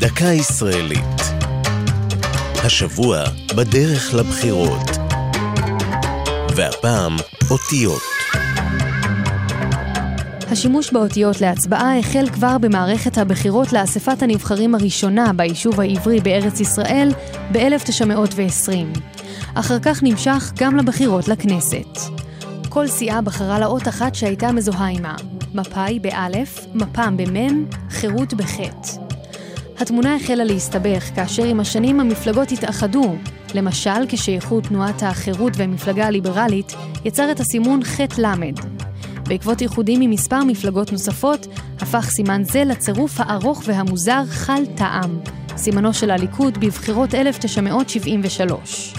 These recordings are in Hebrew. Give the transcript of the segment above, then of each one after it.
דקה ישראלית. השבוע בדרך לבחירות. והפעם אותיות. השימוש באותיות להצבעה החל כבר במערכת הבחירות לאספת הנבחרים הראשונה ביישוב העברי בארץ ישראל ב-1920. אחר כך נמשך גם לבחירות לכנסת. כל סיעה בחרה לה אות אחת שהייתה מזוהה עימה. מפא"י באלף, מפ"ם במ"ם, חירות בחטא. התמונה החלה להסתבך כאשר עם השנים המפלגות התאחדו. למשל, כשאיחוד תנועת החירות והמפלגה הליברלית יצר את הסימון ח"ל. בעקבות איחודים עם מספר מפלגות נוספות, הפך סימן זה לצירוף הארוך והמוזר חל טעם, סימנו של הליכוד בבחירות 1973.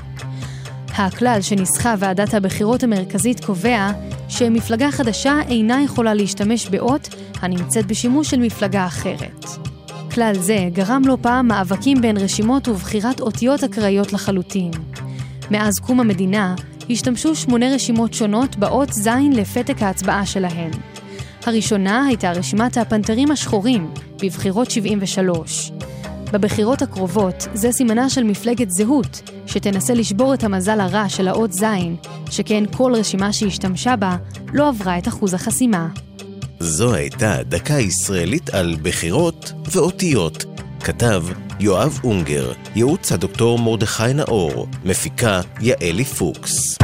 הכלל שניסחה ועדת הבחירות המרכזית קובע שמפלגה חדשה אינה יכולה להשתמש באות הנמצאת בשימוש של מפלגה אחרת. כלל זה גרם לא פעם מאבקים בין רשימות ובחירת אותיות אקראיות לחלוטין. מאז קום המדינה השתמשו שמונה רשימות שונות באות ז' לפתק ההצבעה שלהן. הראשונה הייתה רשימת הפנתרים השחורים, בבחירות 73. בבחירות הקרובות זה סימנה של מפלגת זהות, שתנסה לשבור את המזל הרע של האות ז', שכן כל רשימה שהשתמשה בה לא עברה את אחוז החסימה. זו הייתה דקה ישראלית על בחירות ואותיות. כתב יואב אונגר, ייעוץ הדוקטור מרדכי נאור, מפיקה יעלי פוקס.